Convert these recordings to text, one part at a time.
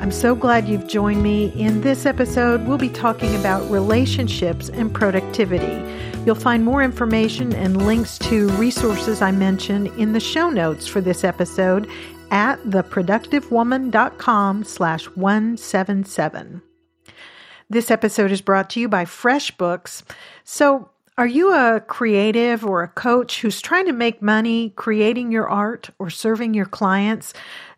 I'm so glad you've joined me. In this episode, we'll be talking about relationships and productivity. You'll find more information and links to resources I mentioned in the show notes for this episode at theproductivewoman.com slash 177. This episode is brought to you by FreshBooks. So, are you a creative or a coach who's trying to make money creating your art or serving your clients?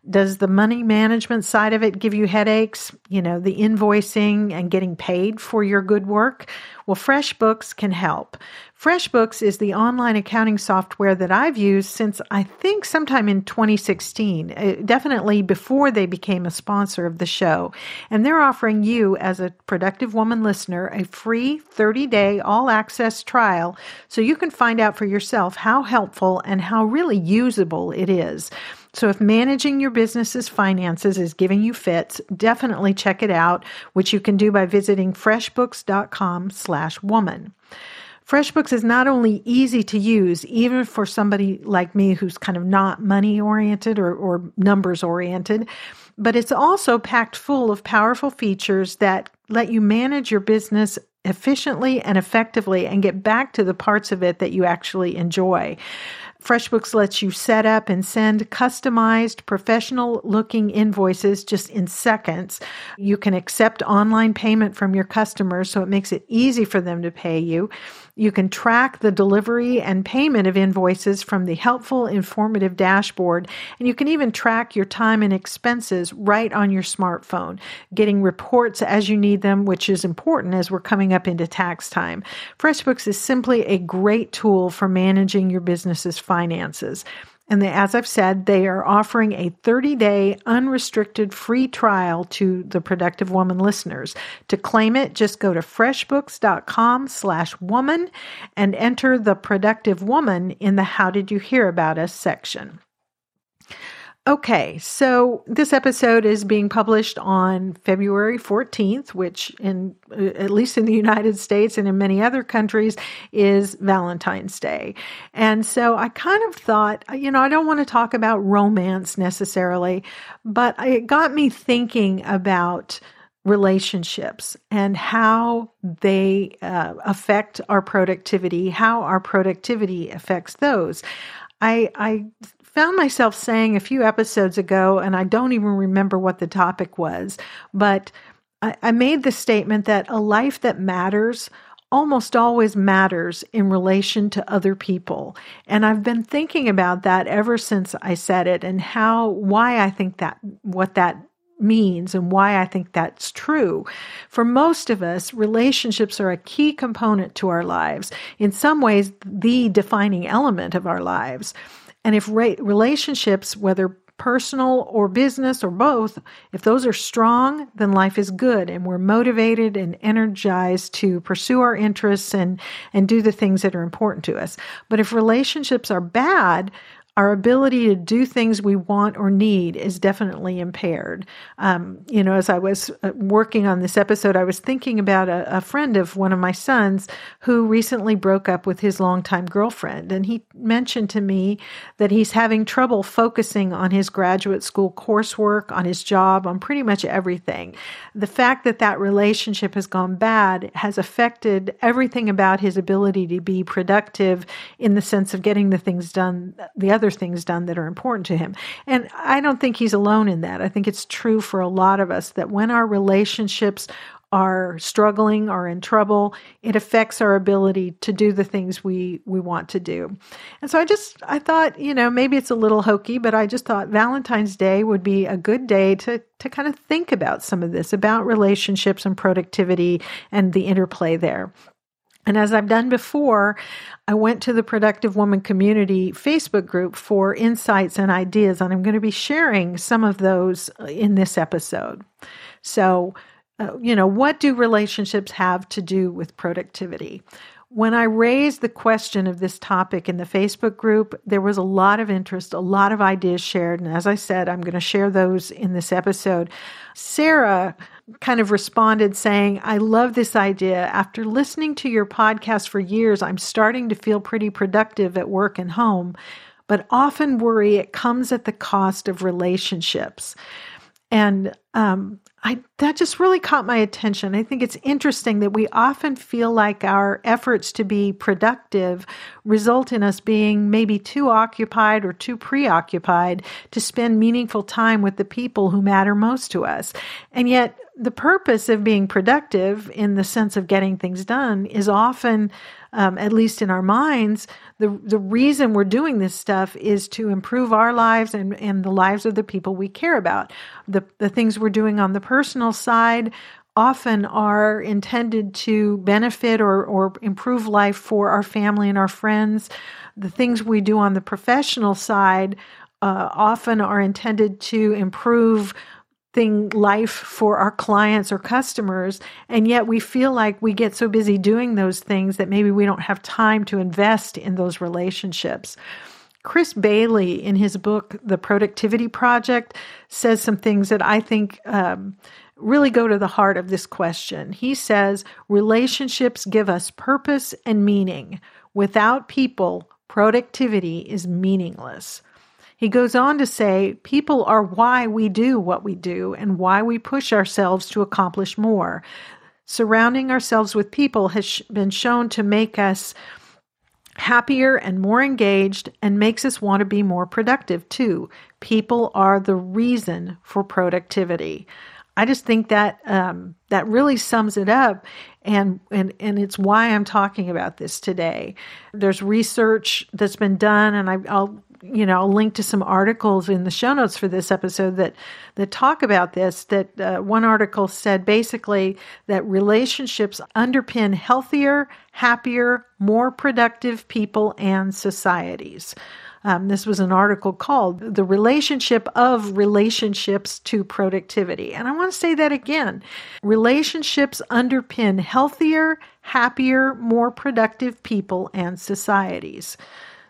Does the money management side of it give you headaches? You know, the invoicing and getting paid for your good work? Well, FreshBooks can help. FreshBooks is the online accounting software that I've used since I think sometime in 2016, uh, definitely before they became a sponsor of the show. And they're offering you, as a Productive Woman listener, a free 30 day all access trial so you can find out for yourself how helpful and how really usable it is. So if managing your business's finances is giving you fits, definitely check it out, which you can do by visiting freshbooks.com slash woman. FreshBooks is not only easy to use, even for somebody like me who's kind of not money oriented or, or numbers oriented, but it's also packed full of powerful features that let you manage your business efficiently and effectively and get back to the parts of it that you actually enjoy. FreshBooks lets you set up and send customized, professional looking invoices just in seconds. You can accept online payment from your customers, so it makes it easy for them to pay you. You can track the delivery and payment of invoices from the helpful, informative dashboard, and you can even track your time and expenses right on your smartphone, getting reports as you need them, which is important as we're coming up into tax time. FreshBooks is simply a great tool for managing your business's finances. And as I've said, they are offering a 30 day unrestricted free trial to the Productive Woman listeners. To claim it, just go to freshbooks.com slash woman and enter the Productive Woman in the How Did You Hear About Us section. Okay, so this episode is being published on February 14th, which in at least in the United States and in many other countries is Valentine's Day. And so I kind of thought, you know, I don't want to talk about romance necessarily, but it got me thinking about relationships and how they uh, affect our productivity, how our productivity affects those. I, I found myself saying a few episodes ago, and I don't even remember what the topic was, but I, I made the statement that a life that matters almost always matters in relation to other people. And I've been thinking about that ever since I said it and how, why I think that, what that means and why I think that's true. For most of us, relationships are a key component to our lives, in some ways, the defining element of our lives. And if re- relationships, whether personal or business or both, if those are strong, then life is good and we're motivated and energized to pursue our interests and, and do the things that are important to us. But if relationships are bad, our ability to do things we want or need is definitely impaired. Um, you know, as I was uh, working on this episode, I was thinking about a, a, friend of one of my sons who recently broke up with his longtime girlfriend. And he mentioned to me that he's having trouble focusing on his graduate school coursework, on his job, on pretty much everything. The fact that that relationship has gone bad has affected everything about his ability to be productive in the sense of getting the things done, the other other things done that are important to him. And I don't think he's alone in that. I think it's true for a lot of us that when our relationships are struggling or in trouble, it affects our ability to do the things we we want to do. And so I just I thought, you know, maybe it's a little hokey, but I just thought Valentine's Day would be a good day to to kind of think about some of this about relationships and productivity and the interplay there. And as I've done before, I went to the Productive Woman Community Facebook group for insights and ideas, and I'm going to be sharing some of those in this episode. So, uh, you know, what do relationships have to do with productivity? When I raised the question of this topic in the Facebook group, there was a lot of interest, a lot of ideas shared. And as I said, I'm going to share those in this episode. Sarah kind of responded saying, I love this idea. After listening to your podcast for years, I'm starting to feel pretty productive at work and home, but often worry it comes at the cost of relationships. And um, I that just really caught my attention. I think it's interesting that we often feel like our efforts to be productive result in us being maybe too occupied or too preoccupied to spend meaningful time with the people who matter most to us. And yet the purpose of being productive in the sense of getting things done is often um, at least in our minds, the the reason we're doing this stuff is to improve our lives and, and the lives of the people we care about. The the things we're doing on the personal side often are intended to benefit or, or improve life for our family and our friends. The things we do on the professional side uh, often are intended to improve thing life for our clients or customers and yet we feel like we get so busy doing those things that maybe we don't have time to invest in those relationships. Chris bailey in his book the productivity project says some things that i think um, really go to the heart of this question. He says relationships give us purpose and meaning. Without people productivity is meaningless he goes on to say, People are why we do what we do and why we push ourselves to accomplish more. Surrounding ourselves with people has been shown to make us happier and more engaged and makes us want to be more productive too. People are the reason for productivity. I just think that um, that really sums it up, and and and it's why I'm talking about this today. There's research that's been done, and I, will you know, I'll link to some articles in the show notes for this episode that that talk about this. That uh, one article said basically that relationships underpin healthier, happier, more productive people and societies. Um, this was an article called The Relationship of Relationships to Productivity. And I want to say that again. Relationships underpin healthier, happier, more productive people and societies.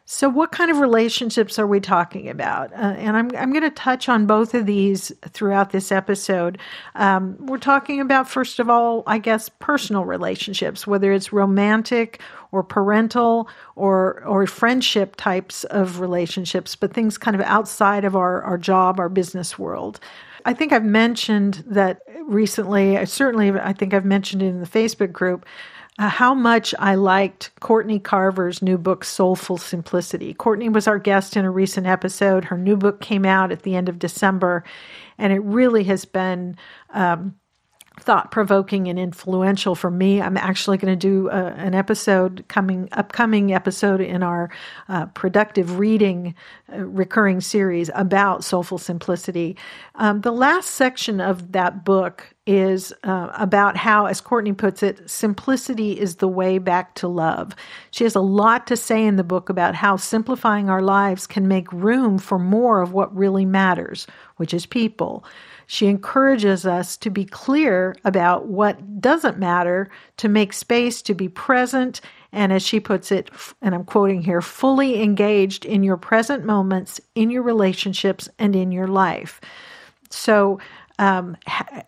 So, what kind of relationships are we talking about? Uh, and I'm, I'm going to touch on both of these throughout this episode. Um, we're talking about, first of all, I guess, personal relationships, whether it's romantic or parental or, or friendship types of relationships, but things kind of outside of our, our job, our business world. I think I've mentioned that recently, I certainly, I think I've mentioned it in the Facebook group uh, how much I liked Courtney Carver's new book, Soulful Simplicity. Courtney was our guest in a recent episode. Her new book came out at the end of December, and it really has been um, thought provoking and influential for me. I'm actually going to do a, uh, an episode coming upcoming episode in our uh, productive reading uh, recurring series about soulful simplicity. Um, the last section of that book is uh, about how, as Courtney puts it, simplicity is the way back to love. She has a lot to say in the book about how simplifying our lives can make room for more of what really matters, which is people. She encourages us to be clear about what doesn't matter, to make space to be present, and as she puts it, and I'm quoting here, fully engaged in your present moments, in your relationships, and in your life. So, um,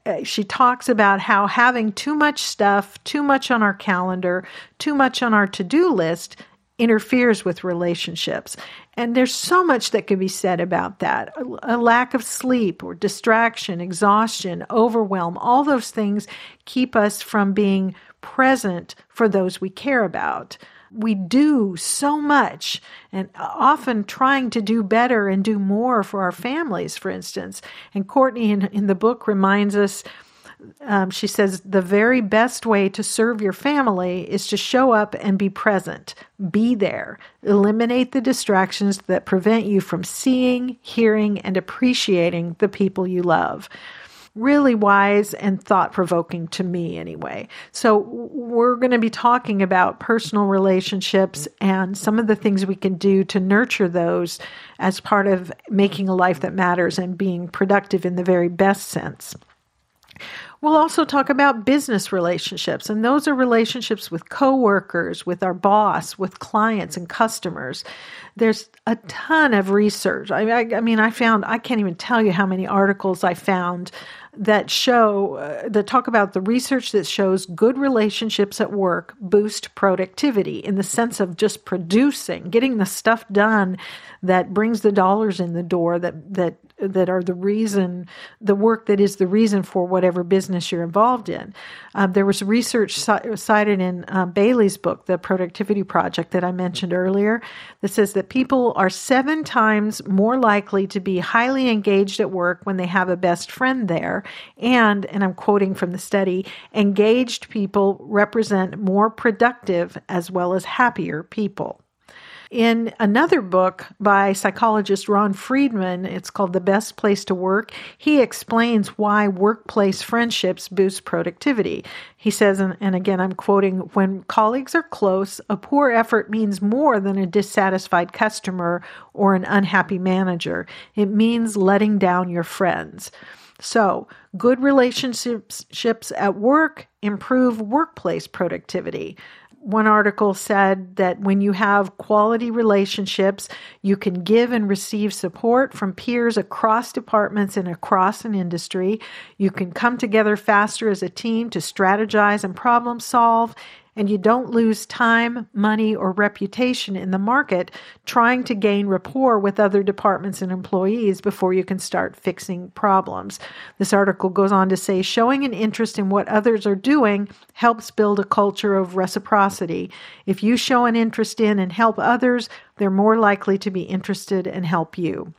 uh, she talks about how having too much stuff, too much on our calendar, too much on our to do list interferes with relationships. And there's so much that could be said about that. A, a, lack of sleep or distraction, exhaustion, overwhelm, all those things keep us from being present for those we care about. We do so much and often trying to do better and do more for our families, for instance. And Courtney in, in the book reminds us um, she says the very best way to serve your family is to show up and be present, be there, eliminate the distractions that prevent you from seeing, hearing, and appreciating the people you love. Really wise and thought provoking to me, anyway. So, we're going to be talking about personal relationships and some of the things we can do to nurture those as part of making a life that matters and being productive in the very best sense. We'll also talk about business relationships, and those are relationships with coworkers, with our boss, with clients and customers. There's a ton of research. I, I, I mean, I found, I can't even tell you how many articles I found that show uh, that talk about the research that shows good relationships at work boost productivity in the sense of just producing getting the stuff done that brings the dollars in the door that that that are the reason the work that is the reason for whatever business you're involved in. Um, there was research cited in um, bailey's book the productivity project that i mentioned earlier that says that people are seven times more likely to be highly engaged at work when they have a best friend there and, and I'm quoting from the study, engaged people represent more productive as well as happier people. In another book by psychologist Ron Friedman, it's called The Best Place to Work, he explains why workplace friendships boost productivity. He says, and, and again, I'm quoting, when colleagues are close, a poor effort means more than a dissatisfied customer or an unhappy manager. It means letting down your friends. So, good relationships at work improve workplace productivity. One article said that when you have quality relationships, you can give and receive support from peers across departments and across an industry. You can come together faster as a team to strategize and problem solve, and you don't lose time, money, or reputation in the market trying to gain rapport with other departments and employees before you can start fixing problems. This article goes on to say showing an interest in what others are doing helps build a culture of reciprocity. If you show an interest in and help others, they're more likely to be interested and help you.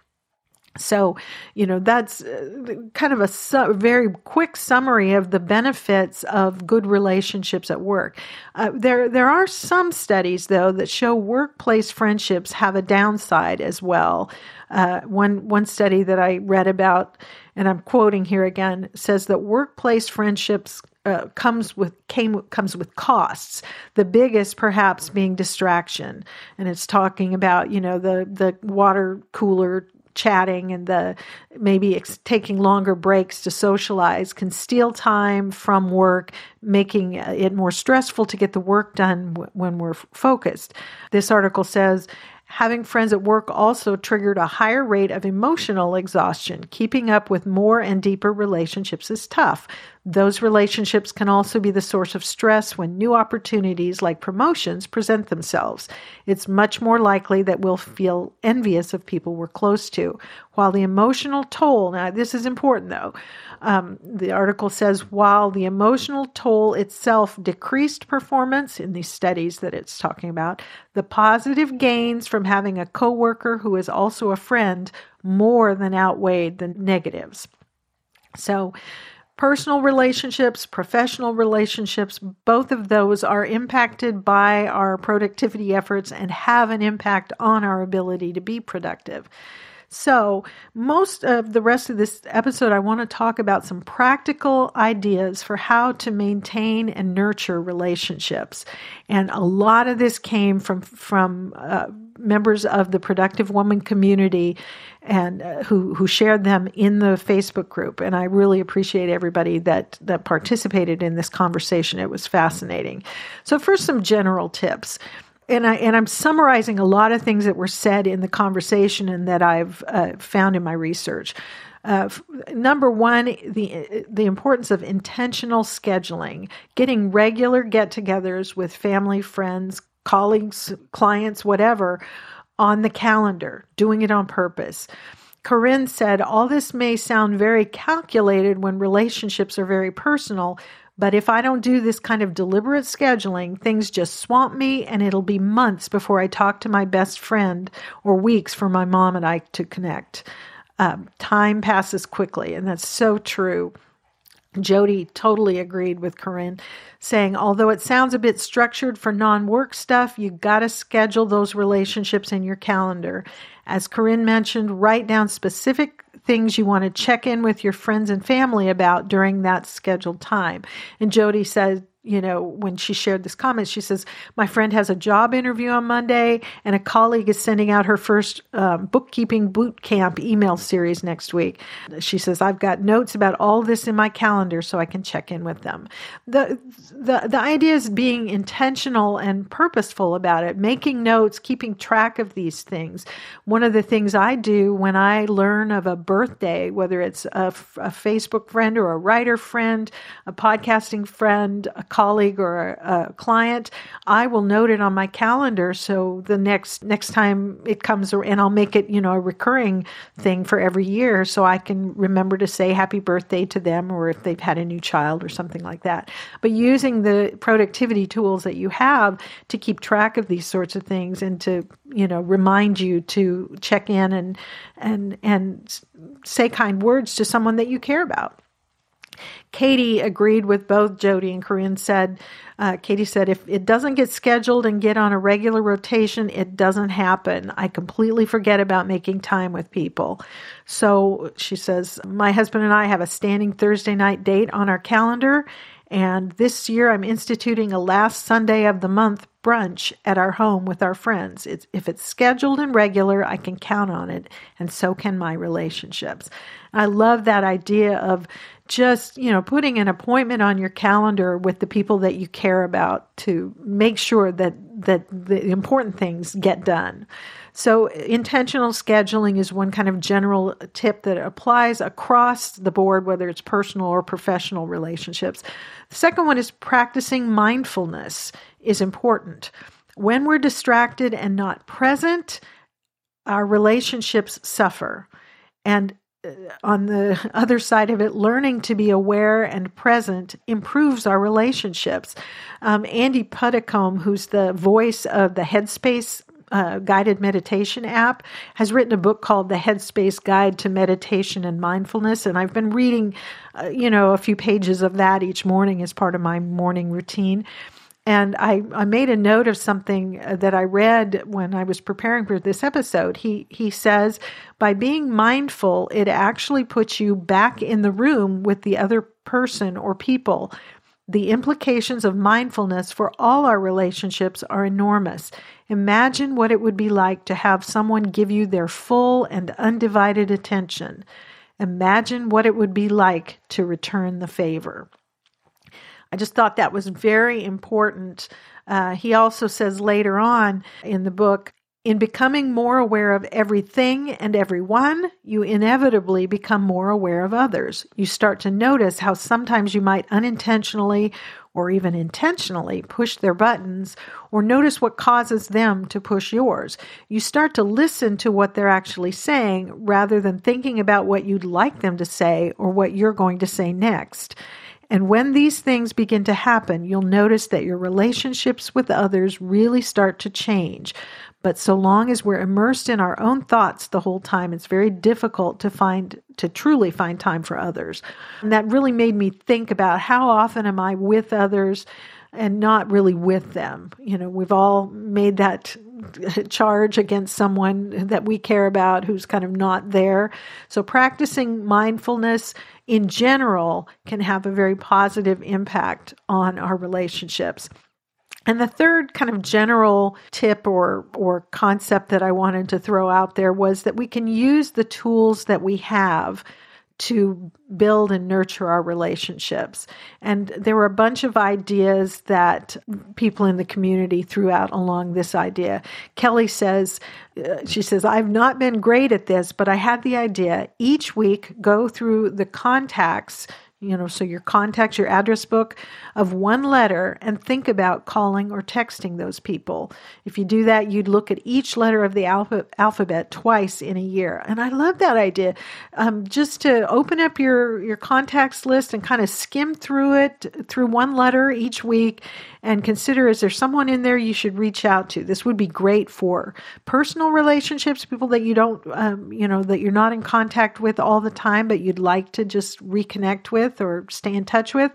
So, you know, that's uh, kind of a su- very quick summary of the benefits of good relationships at work. Uh, there, there are some studies, though, that show workplace friendships have a downside as well. Uh, one, one study that I read about, and I'm quoting here again, says that workplace friendships uh, comes with came comes with costs. The biggest, perhaps, being distraction, and it's talking about you know the the water cooler chatting and the maybe ex- taking longer breaks to socialize can steal time from work, making uh, it more stressful to get the work done w- when we're f- focused. This article says Having friends at work also triggered a higher rate of emotional exhaustion. Keeping up with more and deeper relationships is tough. Those relationships can also be the source of stress when new opportunities like promotions present themselves. It's much more likely that we'll feel envious of people we're close to. While the emotional toll, now this is important though, um, the article says while the emotional toll itself decreased performance in these studies that it's talking about, the positive gains from having a coworker who is also a friend more than outweighed the negatives. So, personal relationships, professional relationships, both of those are impacted by our productivity efforts and have an impact on our ability to be productive. So, most of the rest of this episode, I want to talk about some practical ideas for how to maintain and nurture relationships. And a lot of this came from, from uh, members of the Productive Woman community and uh, who, who shared them in the Facebook group. And I really appreciate everybody that, that participated in this conversation. It was fascinating. So, first, some general tips and I and I'm summarizing a lot of things that were said in the conversation and that I've uh, found in my research. Uh, number one, the the importance of intentional scheduling, getting regular get-togethers with family, friends, colleagues, clients, whatever, on the calendar, doing it on purpose. Corinne said, All this may sound very calculated when relationships are very personal, but if I don't do this kind of deliberate scheduling, things just swamp me and it'll be months before I talk to my best friend or weeks for my mom and I to connect. Um, time passes quickly, and that's so true. Jody totally agreed with Corinne, saying, although it sounds a bit structured for non work stuff, you got to schedule those relationships in your calendar. As Corinne mentioned, write down specific things you want to check in with your friends and family about during that scheduled time. And Jody said, you know, when she shared this comment, she says, My friend has a job interview on Monday, and a colleague is sending out her first um, bookkeeping boot camp email series next week. She says, I've got notes about all this in my calendar so I can check in with them. The, the, the idea is being intentional and purposeful about it, making notes, keeping track of these things. One of the things I do when I learn of a birthday, whether it's a, a Facebook friend or a writer friend, a podcasting friend, a colleague or a, a client, I will note it on my calendar so the next next time it comes and I'll make it, you know, a recurring thing for every year so I can remember to say happy birthday to them or if they've had a new child or something like that. But using the productivity tools that you have to keep track of these sorts of things and to, you know, remind you to check in and and and say kind words to someone that you care about. Katie agreed with both Jody and Corinne said, uh, Katie said, if it doesn't get scheduled and get on a regular rotation, it doesn't happen. I completely forget about making time with people. So she says, my husband and I have a standing Thursday night date on our calendar. And this year I'm instituting a last Sunday of the month brunch at our home with our friends. It's, if it's scheduled and regular, I can count on it, and so can my relationships. I love that idea of just, you know, putting an appointment on your calendar with the people that you care about to make sure that that the important things get done. So intentional scheduling is one kind of general tip that applies across the board whether it's personal or professional relationships. The second one is practicing mindfulness is important. When we're distracted and not present, our relationships suffer. And uh, on the other side of it, learning to be aware and present improves our relationships. Um, Andy Puddicombe, who's the voice of the Headspace uh, guided meditation app, has written a book called The Headspace Guide to Meditation and Mindfulness. And I've been reading, uh, you know, a few pages of that each morning as part of my morning routine. And I, I made a note of something uh, that I read when I was preparing for this episode. He, he says, by being mindful, it actually puts you back in the room with the other person or people. The implications of mindfulness for all our relationships are enormous. Imagine what it would be like to have someone give you their full and undivided attention. Imagine what it would be like to return the favor. I just thought that was very important. Uh, he also says later on in the book, in becoming more aware of everything and everyone, you inevitably become more aware of others. You start to notice how sometimes you might unintentionally or even intentionally push their buttons or notice what causes them to push yours. You start to listen to what they're actually saying rather than thinking about what you'd like them to say or what you're going to say next. And when these things begin to happen, you'll notice that your relationships with others really start to change. But so long as we're immersed in our own thoughts the whole time, it's very difficult to find, to truly find time for others. And that really made me think about how often am I with others and not really with them. You know, we've all made that charge against someone that we care about who's kind of not there. So practicing mindfulness in general can have a very positive impact on our relationships. And the third kind of general tip or or concept that I wanted to throw out there was that we can use the tools that we have to build and nurture our relationships. And there were a bunch of ideas that people in the community threw out along this idea. Kelly says, uh, she says, I've not been great at this, but I had the idea each week go through the contacts you know, so your contacts, your address book of one letter and think about calling or texting those people. If you do that, you'd look at each letter of the alpha, alphabet twice in a year. And I love that idea. Um, just to open up your, your contacts list and kind of skim through it through one letter each week and consider is there someone in there you should reach out to? This would be great for personal relationships, people that you don't, um, you know, that you're not in contact with all the time, but you'd like to just reconnect with or stay in touch with.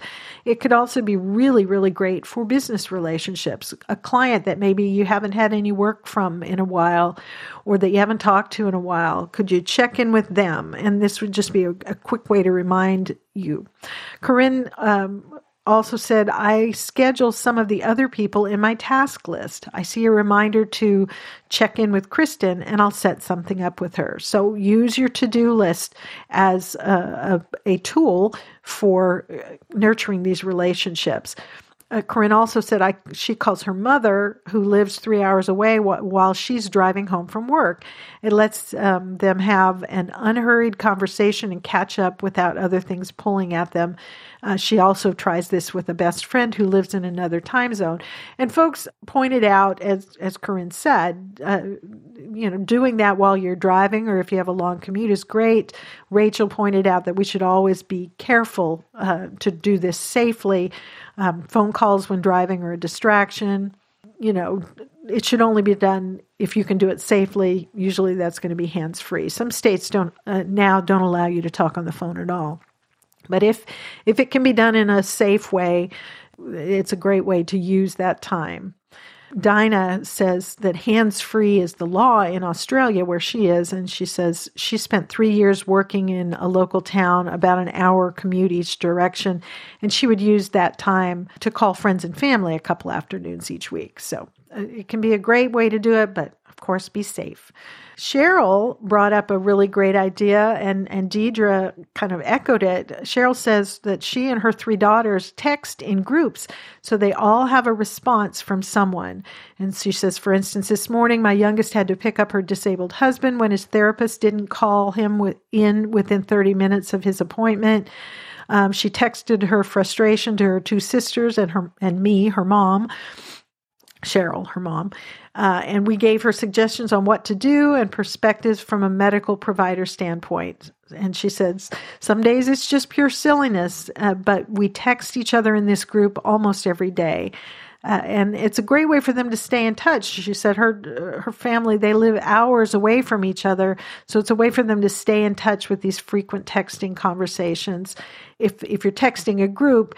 It could also be really, really great for business relationships. A client that maybe you haven't had any work from in a while or that you haven't talked to in a while, could you check in with them? And this would just be a, a quick way to remind you. Corinne um, also said, I schedule some of the other people in my task list. I see a reminder to check in with Kristen and I'll set something up with her. So use your to do list as a, a, a tool for uh, nurturing these relationships uh, Corinne also said I she calls her mother, who lives three hours away, wh- while she's driving home from work. It lets um, them have an unhurried conversation and catch up without other things pulling at them. Uh, she also tries this with a best friend who lives in another time zone. And folks pointed out, as as Corinne said, uh, you know, doing that while you're driving or if you have a long commute is great. Rachel pointed out that we should always be careful uh, to do this safely. Um, phone calls when driving are a distraction. You know, it should only be done if you can do it safely. Usually, that's going to be hands free. Some states don't uh, now don't allow you to talk on the phone at all. But if if it can be done in a safe way, it's a great way to use that time. Dinah says that hands free is the law in Australia where she is. And she says she spent three years working in a local town, about an hour commute each direction. And she would use that time to call friends and family a couple afternoons each week. So uh, it can be a great way to do it, but course, be safe. Cheryl brought up a really great idea, and, and Deidre kind of echoed it. Cheryl says that she and her three daughters text in groups, so they all have a response from someone. And she says, for instance, this morning my youngest had to pick up her disabled husband when his therapist didn't call him in within 30 minutes of his appointment. Um, she texted her frustration to her two sisters and her and me, her mom. Cheryl, her mom, uh, and we gave her suggestions on what to do and perspectives from a medical provider standpoint. And she says, Some days it's just pure silliness, uh, but we text each other in this group almost every day. Uh, and it's a great way for them to stay in touch. She said her her family they live hours away from each other, so it's a way for them to stay in touch with these frequent texting conversations. If if you're texting a group,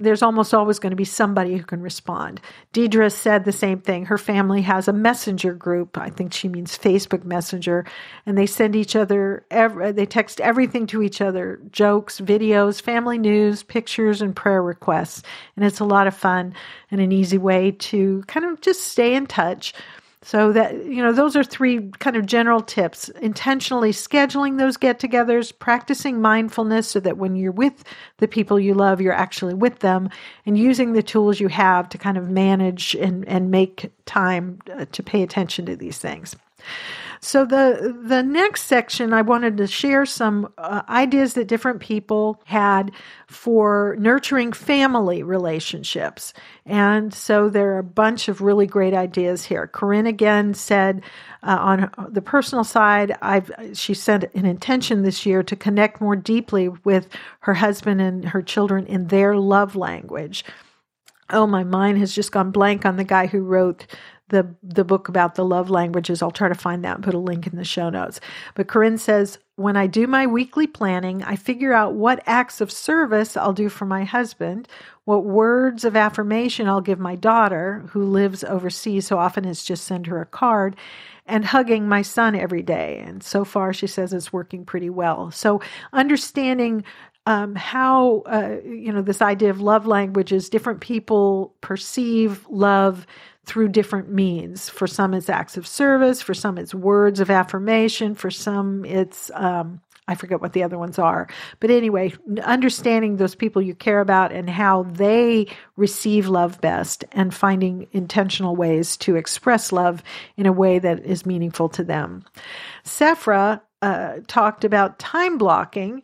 there's almost always going to be somebody who can respond. Deidre said the same thing. Her family has a messenger group. I think she means Facebook Messenger, and they send each other. Every, they text everything to each other: jokes, videos, family news, pictures, and prayer requests. And it's a lot of fun and an easy way to kind of just stay in touch so that you know those are three kind of general tips. Intentionally scheduling those get-togethers, practicing mindfulness so that when you're with the people you love, you're actually with them and using the tools you have to kind of manage and and make time uh, to pay attention to these things. So the the next section, I wanted to share some uh, ideas that different people had for nurturing family relationships, and so there are a bunch of really great ideas here. Corinne again said uh, on the personal side, I've she set an intention this year to connect more deeply with her husband and her children in their love language. Oh, my mind has just gone blank on the guy who wrote the the book about the love languages. I'll try to find that and put a link in the show notes. But Corinne says, when I do my weekly planning, I figure out what acts of service I'll do for my husband, what words of affirmation I'll give my daughter who lives overseas, so often it's just send her a card, and hugging my son every day. And so far, she says it's working pretty well. So understanding um, how uh, you know this idea of love languages different people perceive love through different means. For some, it's acts of service. For some, it's words of affirmation. For some, it's, um, I forget what the other ones are. But anyway, understanding those people you care about and how they receive love best and finding intentional ways to express love in a way that is meaningful to them. Sephra uh, talked about time blocking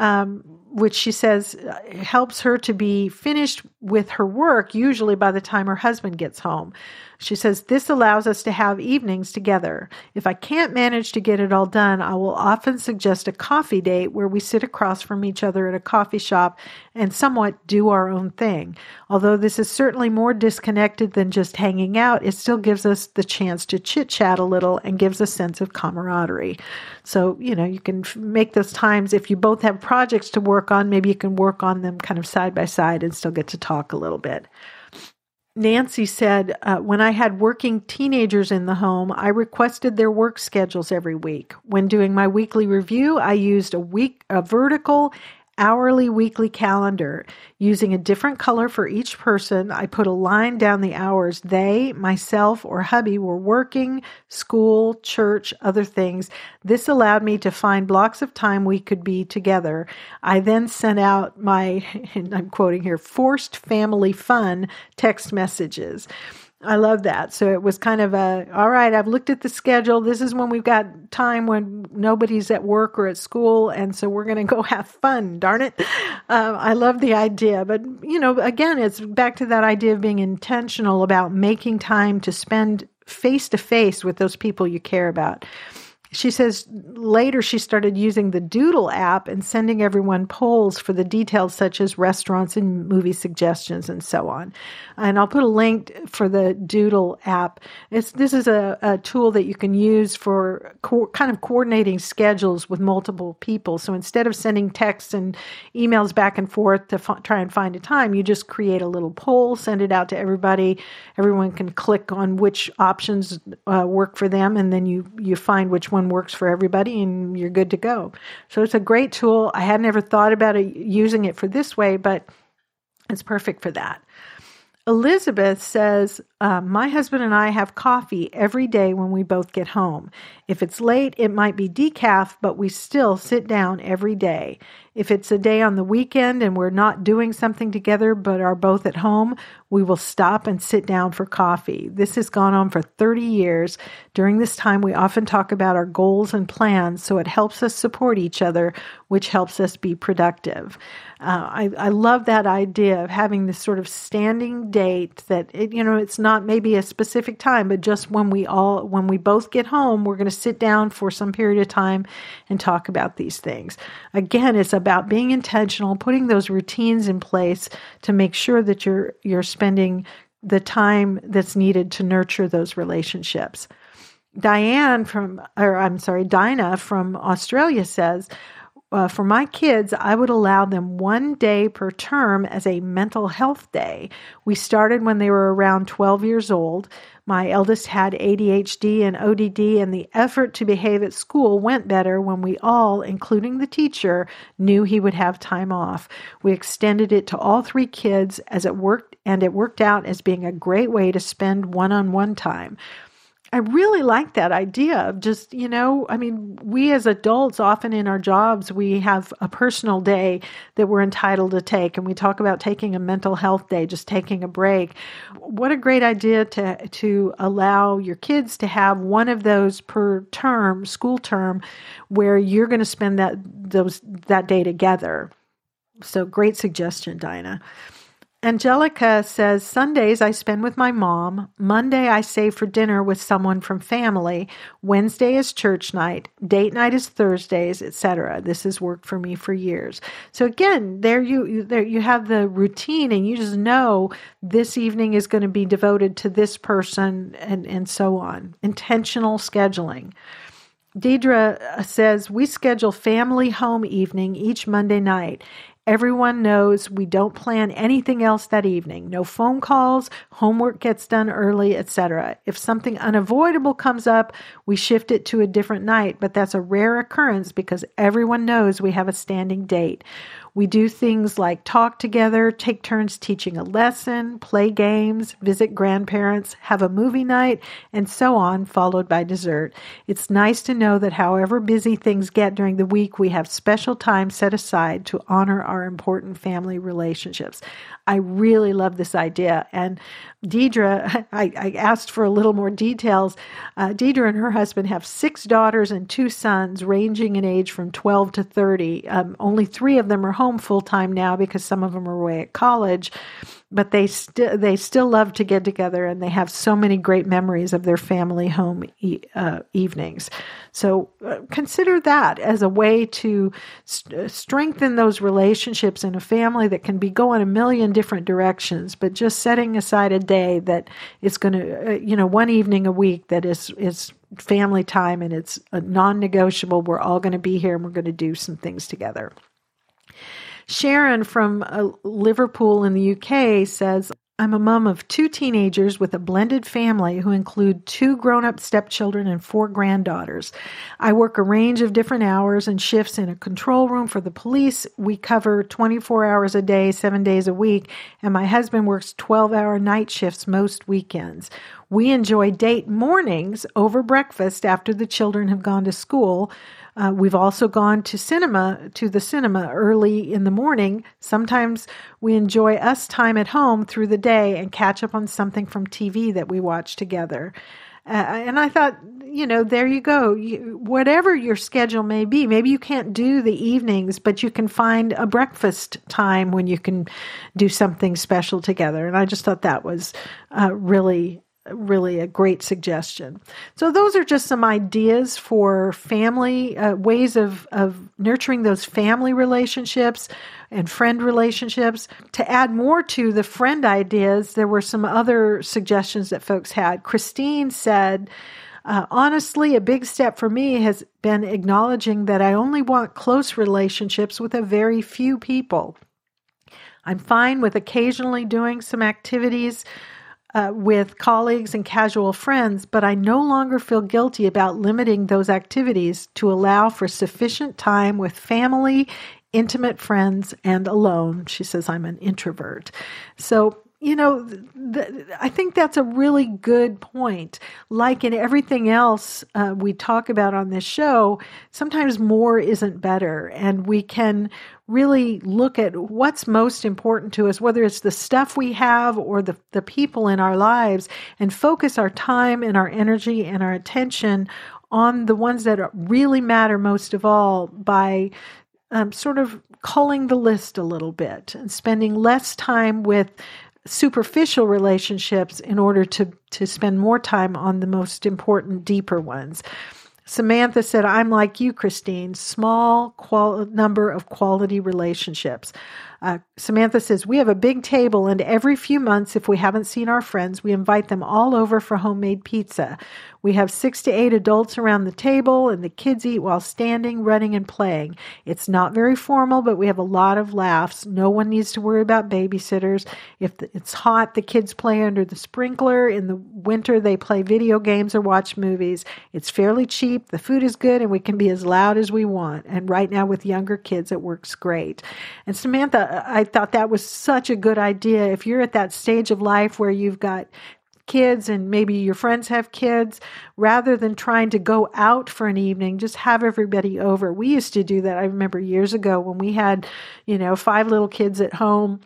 um, which she says uh, helps her to be finished with her work usually by the time her husband gets home. She says, This allows us to have evenings together. If I can't manage to get it all done, I will often suggest a coffee date where we sit across from each other at a coffee shop and somewhat do our own thing. Although this is certainly more disconnected than just hanging out, it still gives us the chance to chit chat a little and gives a sense of camaraderie. So, you know, you can make those times if you both have projects to work on, maybe you can work on them kind of side by side and still get to talk a little bit. Nancy said, uh, When I had working teenagers in the home, I requested their work schedules every week. When doing my weekly review, I used a week a vertical hourly, weekly calendar using a different color for each person. I put a line down the hours they, myself, or hubby were working, school, church, other things. This allowed me to find blocks of time we could be together. I then sent out my, and I'm quoting here, forced family fun text messages. I love that. So it was kind of a, all right, I've looked at the schedule. This is when we've got time when nobody's at work or at school. And so we're going to go have fun, darn it. Uh, I love the idea. But, you know, again, it's back to that idea of being intentional about making time to spend face to face with those people you care about. She says later she started using the Doodle app and sending everyone polls for the details such as restaurants and movie suggestions and so on. And I'll put a link for the Doodle app. It's, this is a, a tool that you can use for co- kind of coordinating schedules with multiple people. So instead of sending texts and emails back and forth to f- try and find a time, you just create a little poll, send it out to everybody. Everyone can click on which options uh, work for them, and then you, you find which one one works for everybody and you're good to go. So it's a great tool. I had never thought about it, using it for this way, but it's perfect for that. Elizabeth says, uh, My husband and I have coffee every day when we both get home. If it's late, it might be decaf, but we still sit down every day. If it's a day on the weekend and we're not doing something together but are both at home, we will stop and sit down for coffee. This has gone on for 30 years. During this time, we often talk about our goals and plans, so it helps us support each other, which helps us be productive. Uh, I, I love that idea of having this sort of standing date that it, you know it's not maybe a specific time, but just when we all when we both get home, we're going to sit down for some period of time and talk about these things. Again, it's about being intentional, putting those routines in place to make sure that you're you're spending the time that's needed to nurture those relationships. Diane from, or I'm sorry, Dinah from Australia says, uh, for my kids, I would allow them one day per term as a mental health day. We started when they were around 12 years old. My eldest had ADHD and ODD, and the effort to behave at school went better when we all, including the teacher, knew he would have time off. We extended it to all three kids as it worked, and it worked out as being a great way to spend one on one time. I really like that idea of just, you know, I mean, we as adults, often in our jobs, we have a personal day that we're entitled to take. And we talk about taking a mental health day, just taking a break. What a great idea to, to allow your kids to have one of those per term, school term, where you're going to spend that, those, that day together. So great suggestion, Dinah. Angelica says Sundays I spend with my mom. Monday I save for dinner with someone from family. Wednesday is church night. Date night is Thursdays, etc. This has worked for me for years. So again, there you there you have the routine and you just know this evening is going to be devoted to this person and and so on. Intentional scheduling. Deidre uh, says, We schedule family home evening each Monday night. Everyone knows we don't plan anything else that evening. No phone calls, homework gets done early, etc. If something unavoidable comes up, we shift it to a different night, but that's a rare occurrence because everyone knows we have a standing date. We do things like talk together, take turns teaching a lesson, play games, visit grandparents, have a movie night, and so on, followed by dessert. It's nice to know that however busy things get during the week, we have special time set aside to honor our important family relationships. I really love this idea. And Deidre, I, I asked for a little more details. Uh, Deidre and her husband have six daughters and two sons, ranging in age from 12 to 30. Um, only three of them are home full time now because some of them are away at college but they still they still love to get together and they have so many great memories of their family home e- uh, evenings. So uh, consider that as a way to st- uh, strengthen those relationships in a family that can be going a million different directions but just setting aside a day that is going to uh, you know one evening a week that is is family time and it's non-negotiable we're all going to be here and we're going to do some things together Sharon from uh, Liverpool in the UK says, I'm a mom of two teenagers with a blended family who include two grown up stepchildren and four granddaughters. I work a range of different hours and shifts in a control room for the police. We cover 24 hours a day, seven days a week, and my husband works 12 hour night shifts most weekends. We enjoy date mornings over breakfast after the children have gone to school. Uh, we've also gone to cinema, to the cinema early in the morning. Sometimes we enjoy us time at home through the day and catch up on something from TV that we watch together. Uh, and I thought, you know, there you go. You, whatever your schedule may be, maybe you can't do the evenings, but you can find a breakfast time when you can do something special together. And I just thought that was uh, really really a great suggestion. So those are just some ideas for family uh, ways of of nurturing those family relationships and friend relationships. To add more to the friend ideas, there were some other suggestions that folks had. Christine said. Uh, honestly, a big step for me has been acknowledging that I only want close relationships with a very few people. I'm fine with occasionally doing some activities uh, with colleagues and casual friends, but I no longer feel guilty about limiting those activities to allow for sufficient time with family, intimate friends, and alone. She says, I'm an introvert. So, you know, I think that's a really good point. Like in everything else uh, we talk about on this show, sometimes more isn't better. And we can really look at what's most important to us, whether it's the stuff we have or the, the people in our lives, and focus our time and our energy and our attention on the ones that really matter most of all by um, sort of culling the list a little bit and spending less time with superficial relationships in order to to spend more time on the most important deeper ones Samantha said, I'm like you, Christine, small qual- number of quality relationships. Uh, Samantha says, We have a big table, and every few months, if we haven't seen our friends, we invite them all over for homemade pizza. We have six to eight adults around the table, and the kids eat while standing, running, and playing. It's not very formal, but we have a lot of laughs. No one needs to worry about babysitters. If it's hot, the kids play under the sprinkler. In the winter, they play video games or watch movies. It's fairly cheap, the food is good, and we can be as loud as we want. And right now, with younger kids, it works great. And Samantha, I thought that was such a good idea. If you're at that stage of life where you've got kids and maybe your friends have kids, rather than trying to go out for an evening, just have everybody over. We used to do that. I remember years ago when we had, you know, five little kids at home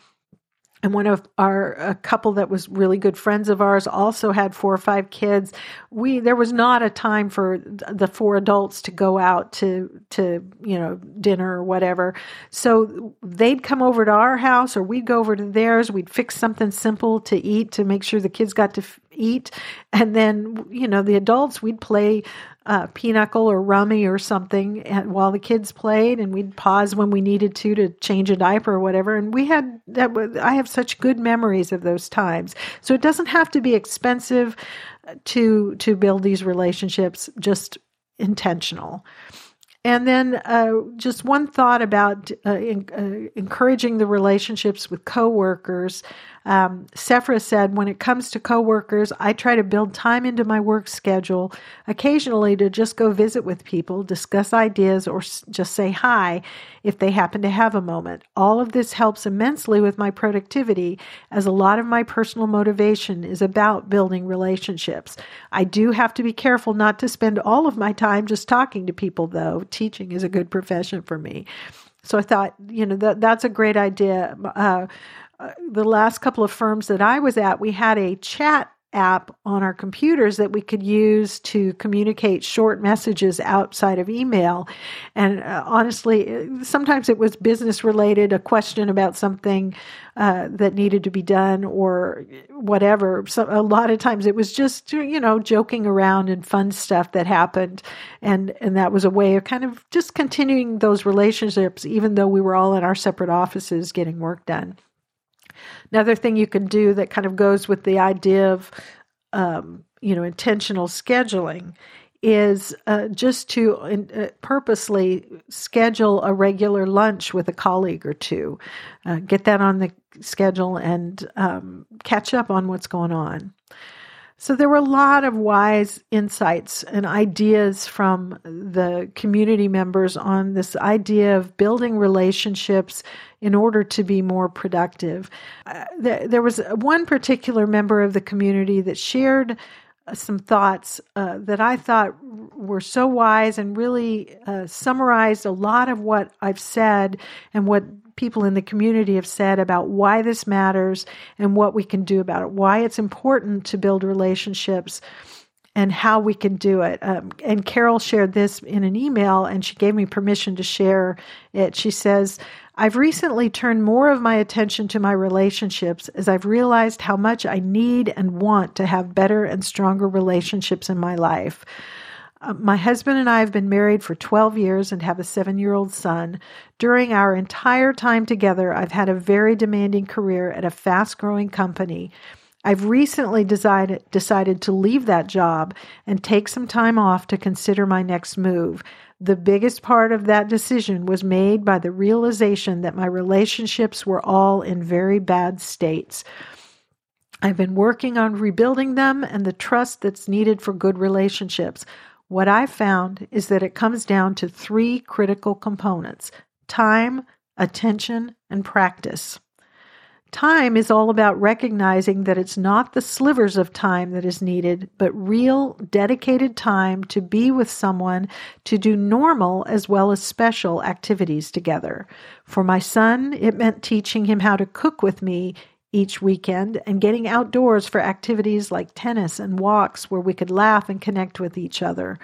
and one of our a couple that was really good friends of ours also had four or five kids. We there was not a time for the four adults to go out to to you know dinner or whatever. So they'd come over to our house or we'd go over to theirs. We'd fix something simple to eat to make sure the kids got to f- eat. And then you know the adults we'd play uh, pinochle or rummy or something while the kids played, and we'd pause when we needed to to change a diaper or whatever. And we had that. I have such good memories of those times. So it doesn't have to be expensive to to build these relationships. Just intentional. And then uh, just one thought about uh, in, uh, encouraging the relationships with coworkers. Um, Sephra said, when it comes to coworkers, I try to build time into my work schedule occasionally to just go visit with people, discuss ideas, or s- just say hi if they happen to have a moment. All of this helps immensely with my productivity, as a lot of my personal motivation is about building relationships. I do have to be careful not to spend all of my time just talking to people, though. Teaching is a good profession for me. So I thought, you know, that that's a great idea. Uh, uh, the last couple of firms that I was at, we had a chat app on our computers that we could use to communicate short messages outside of email. And uh, honestly, uh, sometimes it was business related, a question about something uh, that needed to be done or whatever. So a lot of times it was just, you know, joking around and fun stuff that happened. And, and that was a way of kind of just continuing those relationships, even though we were all in our separate offices getting work done. Another thing you can do that kind of goes with the idea of, um, you know, intentional scheduling is uh, just to uh, purposely schedule a regular lunch with a colleague or two, uh, get that on the schedule, and um, catch up on what's going on. So there were a lot of wise insights and ideas from the community members on this idea of building relationships in order to be more productive. Uh, there, there, was one particular member of the community that shared some thoughts uh, that I thought were so wise and really uh, summarized a lot of what I've said and what people in the community have said about why this matters and what we can do about it, why it's important to build relationships and how we can do it. Um, and Carol shared this in an email and she gave me permission to share it. She says, I've recently turned more of my attention to my relationships as I've realized how much I need and want to have better and stronger relationships in my life. Uh, my husband and I have been married for 12 years and have a seven year old son. During our entire time together, I've had a very demanding career at a fast growing company. I've recently decided, decided to leave that job and take some time off to consider my next move. The biggest part of that decision was made by the realization that my relationships were all in very bad states. I've been working on rebuilding them and the trust that's needed for good relationships. What I found is that it comes down to three critical components time, attention, and practice. Time is all about recognizing that it's not the slivers of time that is needed, but real, dedicated time to be with someone to do normal as well as special activities together. For my son, it meant teaching him how to cook with me each weekend and getting outdoors for activities like tennis and walks where we could laugh and connect with each other.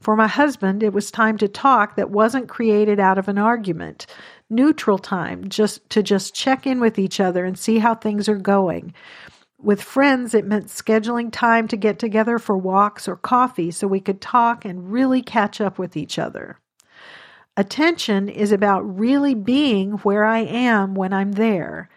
For my husband, it was time to talk that wasn't created out of an argument neutral time just to just check in with each other and see how things are going. With friends, it meant scheduling time to get together for walks or coffee so we could talk and really catch up with each other. Attention is about really being where I am when I'm there.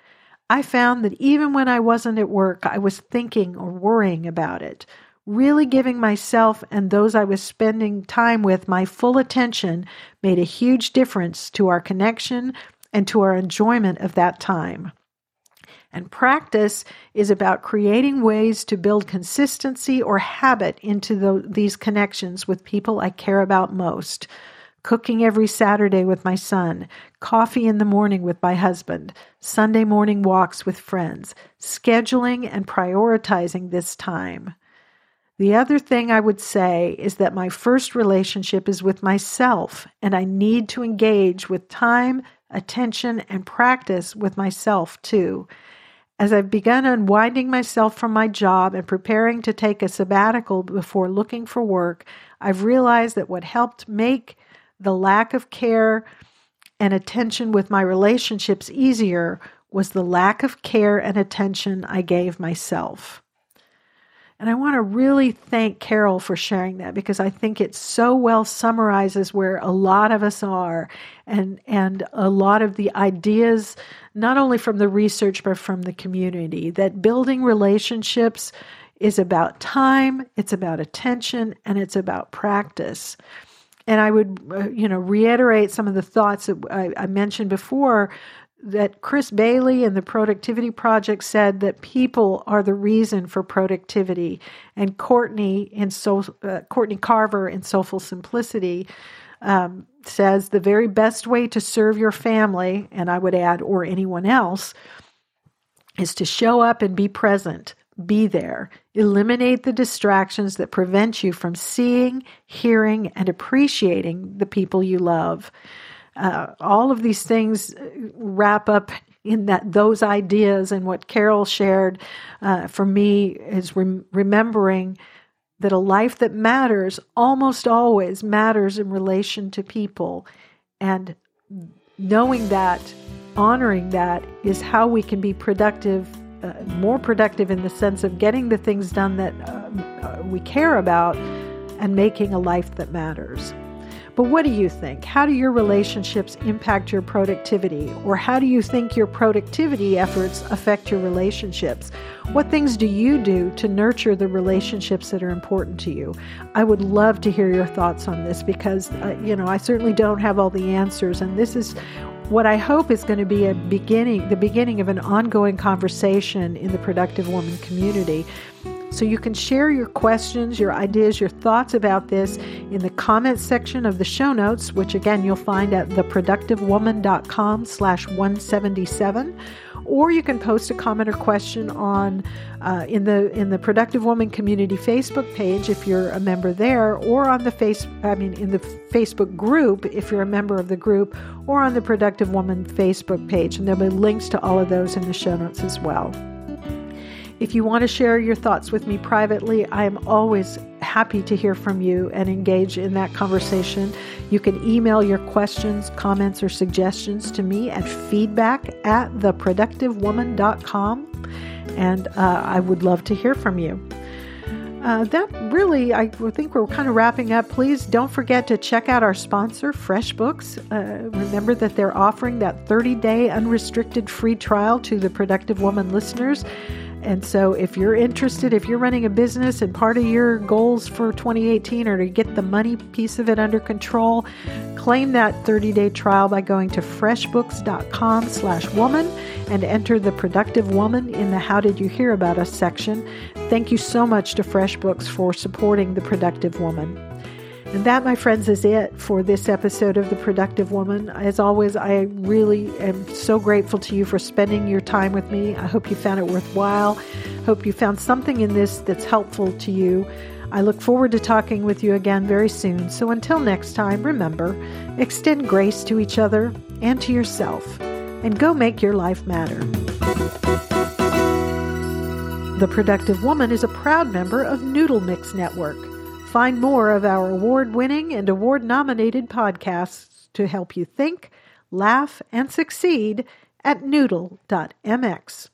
I found that even when I wasn't at work, I was thinking or worrying about it really giving myself and those I was spending time with my full attention made a huge difference to our connection and to our enjoyment of that time. And practice is about creating ways to build consistency or habit into the, these connections with people I care about most. Cooking every Saturday with my son, coffee in the morning with my husband, Sunday morning walks with friends, scheduling and prioritizing this time. The other thing I would say is that my first relationship is with myself, and I need to engage with time, attention, and practice with myself too. As I've begun unwinding myself from my job and preparing to take a sabbatical before looking for work, I've realized that what helped make the lack of care and attention with my relationships easier was the lack of care and attention I gave myself. And I want to really thank Carol for sharing that because I think it so well summarizes where a lot of us are and and a lot of the ideas not only from the research but from the community that building relationships is about time, it's about attention and it's about practice. And I would, uh, you know, reiterate some of the thoughts that I, I mentioned before that Chris Bailey and the Productivity Project said that people are the reason for productivity, and Courtney in so uh, Courtney Carver in Soulful Simplicity um, says the very best way to serve your family, and I would add or anyone else, is to show up and be present. Be there. Eliminate the distractions that prevent you from seeing, hearing, and appreciating the people you love. Uh, all of these things wrap up in that those ideas and what Carol shared uh, for me is rem- remembering that a life that matters almost always matters in relation to people and knowing that honoring that is how we can be productive uh, more productive in the sense of getting the things done that uh, we care about and making a life that matters But what do you think? How do your relationships impact your productivity? Or how do you think your productivity efforts affect your relationships? What things do you do to nurture the relationships that are important to you? I would love to hear your thoughts on this because, uh, you know, I certainly don't have all the answers. And this is what I hope is going to be a beginning, the beginning of an ongoing conversation in the Productive Woman community. So you can share your questions, your ideas, your thoughts about this in the comments section of the show notes, which again you'll find at theproductivewoman.com slash 177 or you can post a comment or question on uh, in the in the Productive Woman Community Facebook page if you're a member there, or on the face I mean in the Facebook group if you're a member of the group, or on the Productive Woman Facebook page, and there'll be links to all of those in the show notes as well. If you want to share your thoughts with me privately, I am always happy to hear from you and engage in that conversation. You can email your questions, comments, or suggestions to me at feedback at theproductivewoman.com, and uh, I would love to hear from you. Uh, that really, I think we're kind of wrapping up. Please don't forget to check out our sponsor, FreshBooks. Uh, remember that they're offering that 30 day unrestricted free trial to the Productive Woman listeners. And so, if you're interested, if you're running a business and part of your goals for 2018 are to get the money piece of it under control, claim that 30-day trial by going to freshbooks.com/woman and enter the productive woman in the How Did You Hear About Us section. Thank you so much to FreshBooks for supporting the productive woman. And that, my friends, is it for this episode of The Productive Woman. As always, I really am so grateful to you for spending your time with me. I hope you found it worthwhile. Hope you found something in this that's helpful to you. I look forward to talking with you again very soon. So until next time, remember extend grace to each other and to yourself, and go make your life matter. The Productive Woman is a proud member of Noodle Mix Network. Find more of our award winning and award nominated podcasts to help you think, laugh, and succeed at noodle.mx.